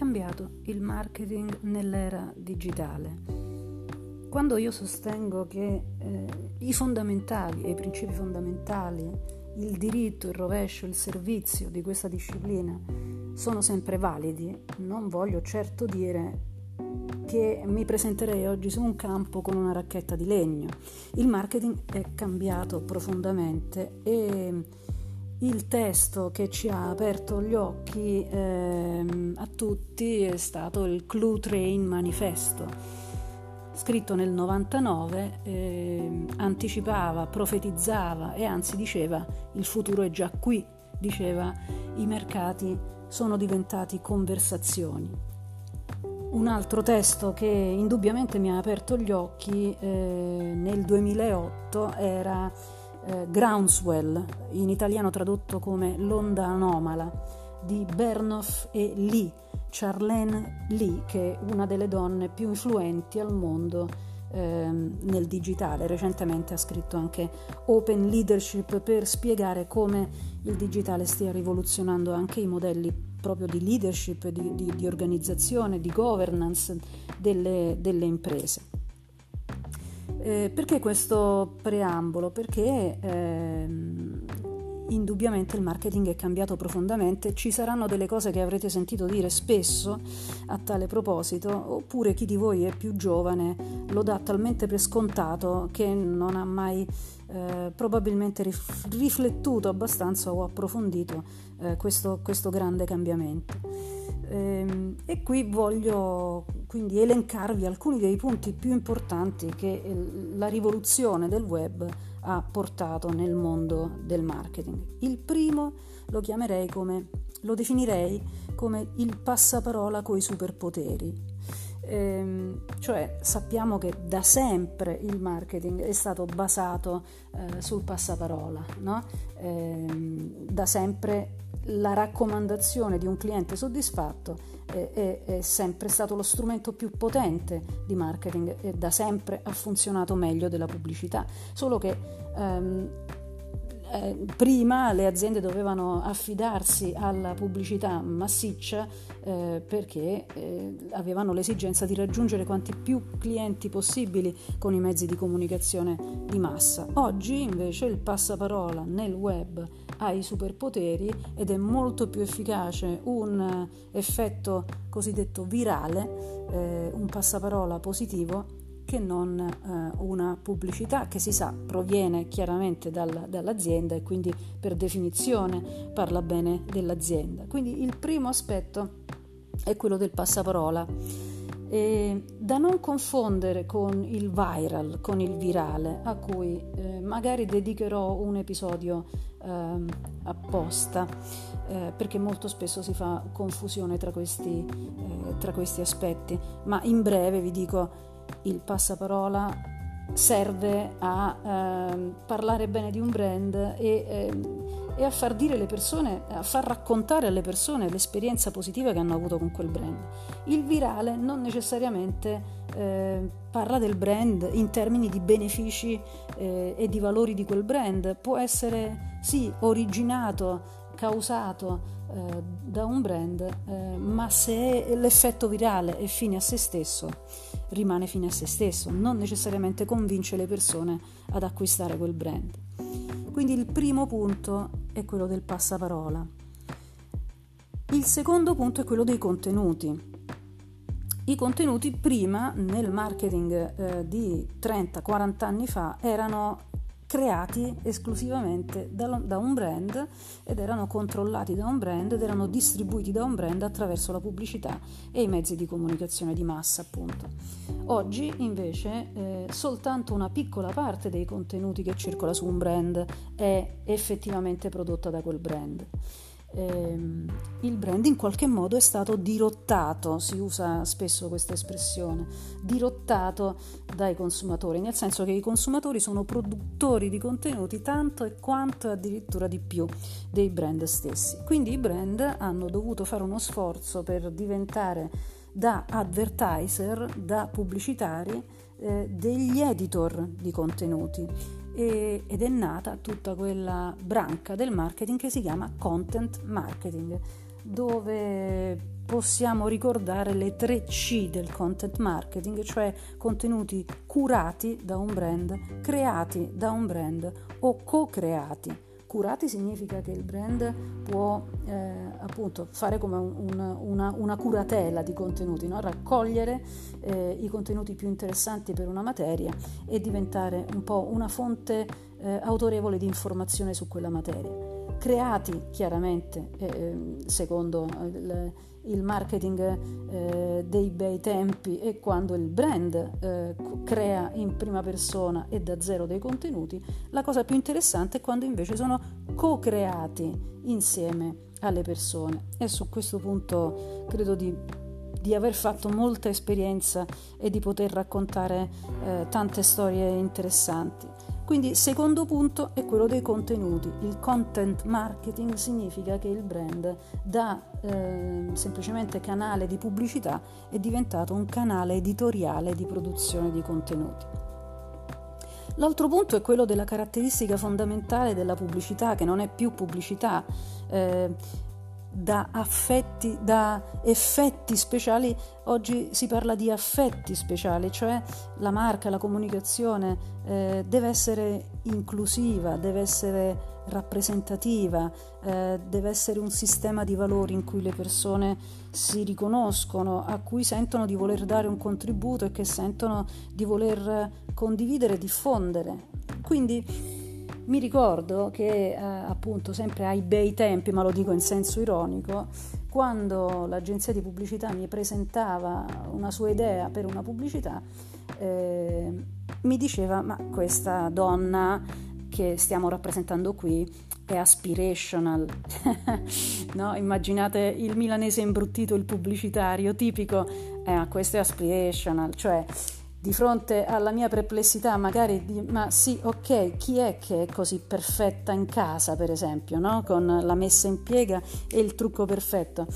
cambiato il marketing nell'era digitale? Quando io sostengo che eh, i fondamentali e i principi fondamentali, il diritto, il rovescio, il servizio di questa disciplina sono sempre validi, non voglio certo dire che mi presenterei oggi su un campo con una racchetta di legno. Il marketing è cambiato profondamente e il testo che ci ha aperto gli occhi eh, a tutti è stato il Clue Train Manifesto, scritto nel 99, eh, anticipava, profetizzava e anzi diceva il futuro è già qui, diceva i mercati sono diventati conversazioni. Un altro testo che indubbiamente mi ha aperto gli occhi eh, nel 2008 era eh, Groundswell, in italiano tradotto come L'onda anomala, di Bernoff e Lee, Charlene Lee, che è una delle donne più influenti al mondo ehm, nel digitale. Recentemente ha scritto anche Open Leadership per spiegare come il digitale stia rivoluzionando anche i modelli proprio di leadership, di, di, di organizzazione, di governance delle, delle imprese. Eh, perché questo preambolo? Perché ehm, indubbiamente il marketing è cambiato profondamente, ci saranno delle cose che avrete sentito dire spesso a tale proposito, oppure chi di voi è più giovane lo dà talmente per scontato che non ha mai eh, probabilmente rif- riflettuto abbastanza o approfondito eh, questo, questo grande cambiamento. Ehm, e qui voglio quindi elencarvi alcuni dei punti più importanti che la rivoluzione del web ha portato nel mondo del marketing. Il primo lo chiamerei come, lo definirei come il passaparola coi superpoteri. Ehm, cioè sappiamo che da sempre il marketing è stato basato eh, sul passaparola, no? ehm, da sempre la raccomandazione di un cliente soddisfatto è, è, è, sempre stato lo strumento più potente di marketing e da sempre ha funzionato meglio della pubblicità, solo che ehm, eh, prima le aziende dovevano affidarsi alla pubblicità massiccia eh, perché eh, avevano l'esigenza di raggiungere quanti più clienti possibili con i mezzi di comunicazione di massa. Oggi invece il passaparola nel web ha i superpoteri ed è molto più efficace un effetto cosiddetto virale, eh, un passaparola positivo che non eh, una pubblicità che si sa proviene chiaramente dal, dall'azienda e quindi per definizione parla bene dell'azienda. Quindi il primo aspetto è quello del passaparola. E da non confondere con il viral, con il virale, a cui eh, magari dedicherò un episodio eh, apposta, eh, perché molto spesso si fa confusione tra questi, eh, tra questi aspetti, ma in breve vi dico il passaparola serve a eh, parlare bene di un brand e, eh, e, a far dire le persone, a far raccontare alle persone l'esperienza positiva che hanno avuto con quel brand. Il virale non necessariamente eh, parla del brand in termini di benefici eh, e di valori di quel brand, può essere sì originato, causato eh, da un brand, eh, ma se l'effetto virale è fine a se stesso, rimane fine a se stesso, non necessariamente convince le persone ad acquistare quel brand. Quindi il primo punto è quello del passaparola. Il secondo punto è quello dei contenuti. I contenuti prima nel marketing eh, di 30-40 anni fa erano creati esclusivamente da, da, un brand ed erano controllati da un brand ed erano distribuiti da un brand attraverso la pubblicità e i mezzi di comunicazione di massa appunto. Oggi invece eh, soltanto una piccola parte dei contenuti che circola su un brand è effettivamente prodotta da quel brand ehm, il brand in qualche modo è stato dirottato, si usa spesso questa espressione, dirottato dai consumatori, nel senso che i consumatori sono produttori di contenuti tanto e quanto addirittura di più dei brand stessi. Quindi i brand hanno dovuto fare uno sforzo per diventare da advertiser, da pubblicitari, eh, degli editor di contenuti e, ed è nata tutta quella branca del marketing che si chiama content marketing. dove possiamo ricordare le tre C del content marketing, cioè contenuti curati da un brand, creati da un brand o co-creati. Curati significa che il brand può eh, appunto fare come un, una, una, curatela di contenuti, no? raccogliere eh, i contenuti più interessanti per una materia e diventare un po' una fonte eh, autorevole di informazione su quella materia creati chiaramente eh, ehm, secondo il, il marketing eh, dei bei tempi e quando il brand eh, crea in prima persona e da zero dei contenuti, la cosa più interessante è quando invece sono co-creati insieme alle persone e su questo punto credo di, di aver fatto molta esperienza e di poter raccontare eh, tante storie interessanti. Quindi secondo punto è quello dei contenuti. Il content marketing significa che il brand da eh, semplicemente canale di pubblicità è diventato un canale editoriale di produzione di contenuti. L'altro punto è quello della caratteristica fondamentale della pubblicità, che non è più pubblicità. Eh, da affetti, da effetti speciali, oggi si parla di affetti speciali, cioè la marca, la comunicazione eh, deve essere inclusiva, deve essere rappresentativa, eh, deve essere un sistema di valori in cui le persone si riconoscono, a cui sentono di voler dare un contributo e che sentono di voler condividere diffondere. Quindi mi ricordo che eh, appunto sempre ai bei tempi, ma lo dico in senso ironico, quando l'agenzia di pubblicità mi presentava una sua idea per una pubblicità, eh, mi diceva ma questa donna che stiamo rappresentando qui è aspirational. no? Immaginate il milanese imbruttito, il pubblicitario tipico, eh, questo è aspirational, cioè di fronte alla mia perplessità, magari di ma sì, ok, chi è che è così perfetta in casa, per esempio, no? con la messa in piega e il trucco perfetto?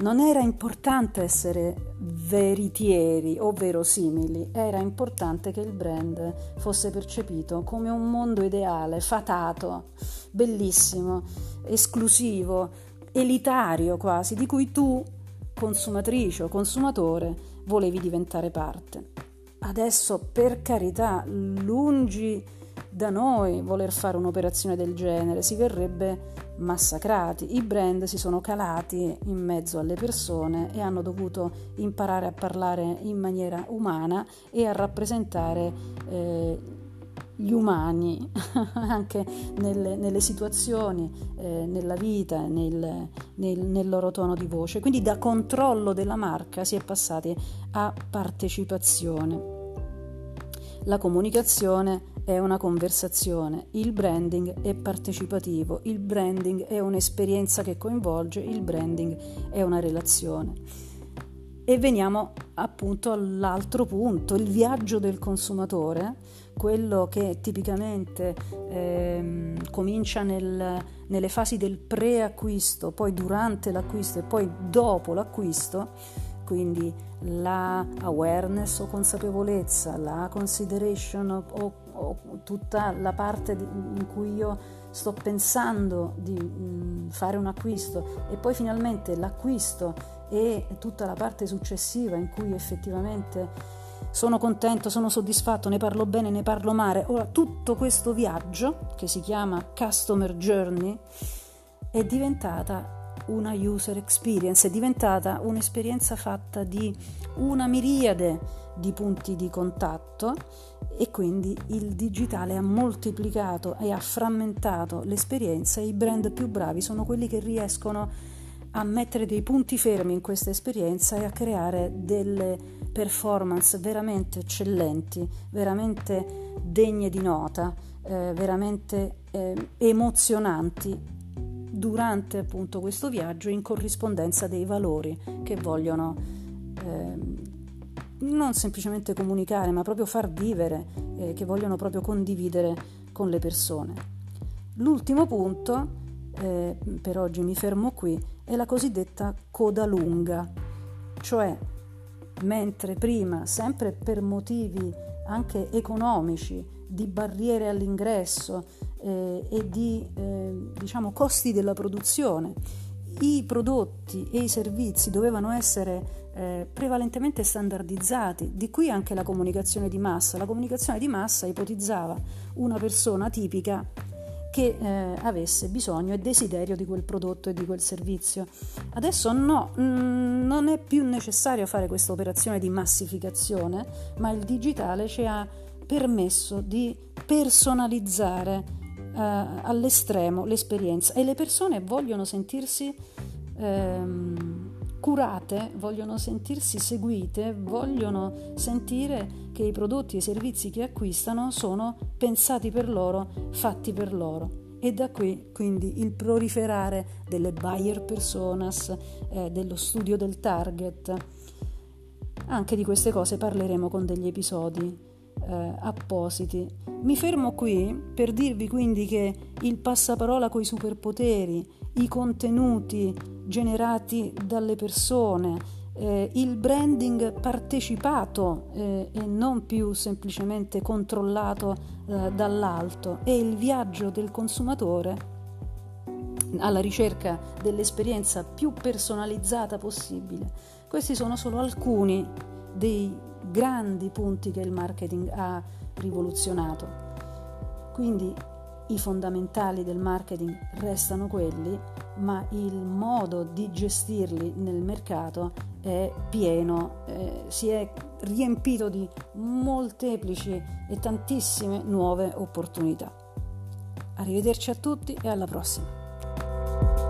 Non era importante essere veritieri o verosimili, era importante che il brand fosse percepito come un mondo ideale, fatato, bellissimo, esclusivo, elitario quasi, di cui tu, consumatrice o consumatore, volevi diventare parte. Adesso, per carità, lungi da noi voler fare un'operazione del genere, si verrebbe massacrati. I brand si sono calati in mezzo alle persone e hanno dovuto imparare a parlare in maniera umana e a rappresentare eh, gli umani anche nelle, nelle situazioni, eh, nella vita, nel, nel, nel loro tono di voce. Quindi da controllo della marca si è passati a partecipazione. La comunicazione è una conversazione, il branding è partecipativo, il branding è un'esperienza che coinvolge, il branding è una relazione. E veniamo appunto all'altro punto, il viaggio del consumatore, quello che tipicamente eh, comincia nel, nelle fasi del pre-acquisto, poi durante l'acquisto e poi dopo l'acquisto, quindi la awareness o consapevolezza, la consideration o, o, o tutta la parte di, in cui io sto pensando di mh, fare un acquisto e poi finalmente l'acquisto e tutta la parte successiva in cui effettivamente sono contento, sono soddisfatto, ne parlo bene, ne parlo male. Ora, tutto questo viaggio, che si chiama Customer Journey, è diventata una user experience, è diventata un'esperienza fatta di una miriade di punti di contatto e quindi il digitale ha moltiplicato e ha frammentato l'esperienza e i brand più bravi sono quelli che riescono a mettere dei punti fermi in questa esperienza e a creare delle performance veramente eccellenti, veramente degne di nota, eh, veramente eh, emozionanti durante appunto questo viaggio in corrispondenza dei valori che vogliono eh, non semplicemente comunicare ma proprio far vivere, eh, che vogliono proprio condividere con le persone. L'ultimo punto, eh, per oggi mi fermo qui, è la cosiddetta coda lunga, cioè mentre prima, sempre per motivi anche economici, di barriere all'ingresso, eh, e di eh, diciamo, costi della produzione. i prodotti e i servizi dovevano essere eh, prevalentemente standardizzati, di qui anche la comunicazione di massa. La comunicazione di massa ipotizzava una persona tipica che eh, avesse bisogno e desiderio di quel prodotto e di quel servizio. Adesso no, mh, mm, non è più necessario fare questa operazione di massificazione, ma il digitale ci ha permesso di personalizzare eh, all'estremo l'esperienza e le persone vogliono sentirsi ehm, curate, vogliono sentirsi seguite, vogliono sentire che i prodotti e i servizi che acquistano sono pensati per loro, fatti per loro. E da qui quindi il proliferare delle buyer personas, eh, dello studio del target. Anche di queste cose parleremo con degli episodi eh, appositi. Mi fermo qui per dirvi quindi che il passaparola coi superpoteri, i contenuti generati dalle persone, eh, il branding partecipato eh, e non più semplicemente controllato eh, dall'alto e il viaggio del consumatore alla ricerca dell'esperienza più personalizzata possibile. Questi sono solo alcuni dei grandi punti che il marketing ha rivoluzionato. Quindi i fondamentali del marketing restano quelli, ma il modo di gestirli nel mercato è pieno, eh, si è riempito di molteplici e tantissime nuove opportunità. Arrivederci a tutti e alla prossima.